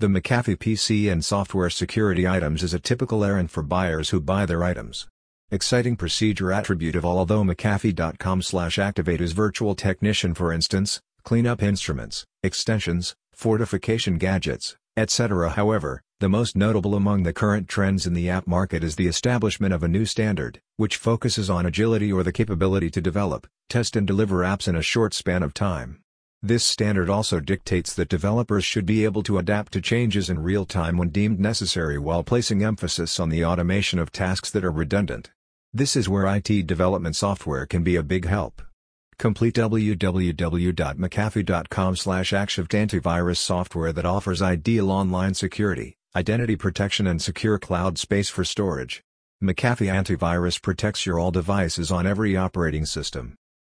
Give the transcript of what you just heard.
The McAfee PC and software security items is a typical errand for buyers who buy their items. Exciting procedure attribute of all although McAfee.com slash activate is virtual technician for instance, clean up instruments, extensions, fortification gadgets, etc. However, the most notable among the current trends in the app market is the establishment of a new standard, which focuses on agility or the capability to develop, test and deliver apps in a short span of time. This standard also dictates that developers should be able to adapt to changes in real time when deemed necessary while placing emphasis on the automation of tasks that are redundant. This is where IT development software can be a big help. Complete www.mcafee.com slash antivirus software that offers ideal online security, identity protection and secure cloud space for storage. McAfee Antivirus protects your all devices on every operating system.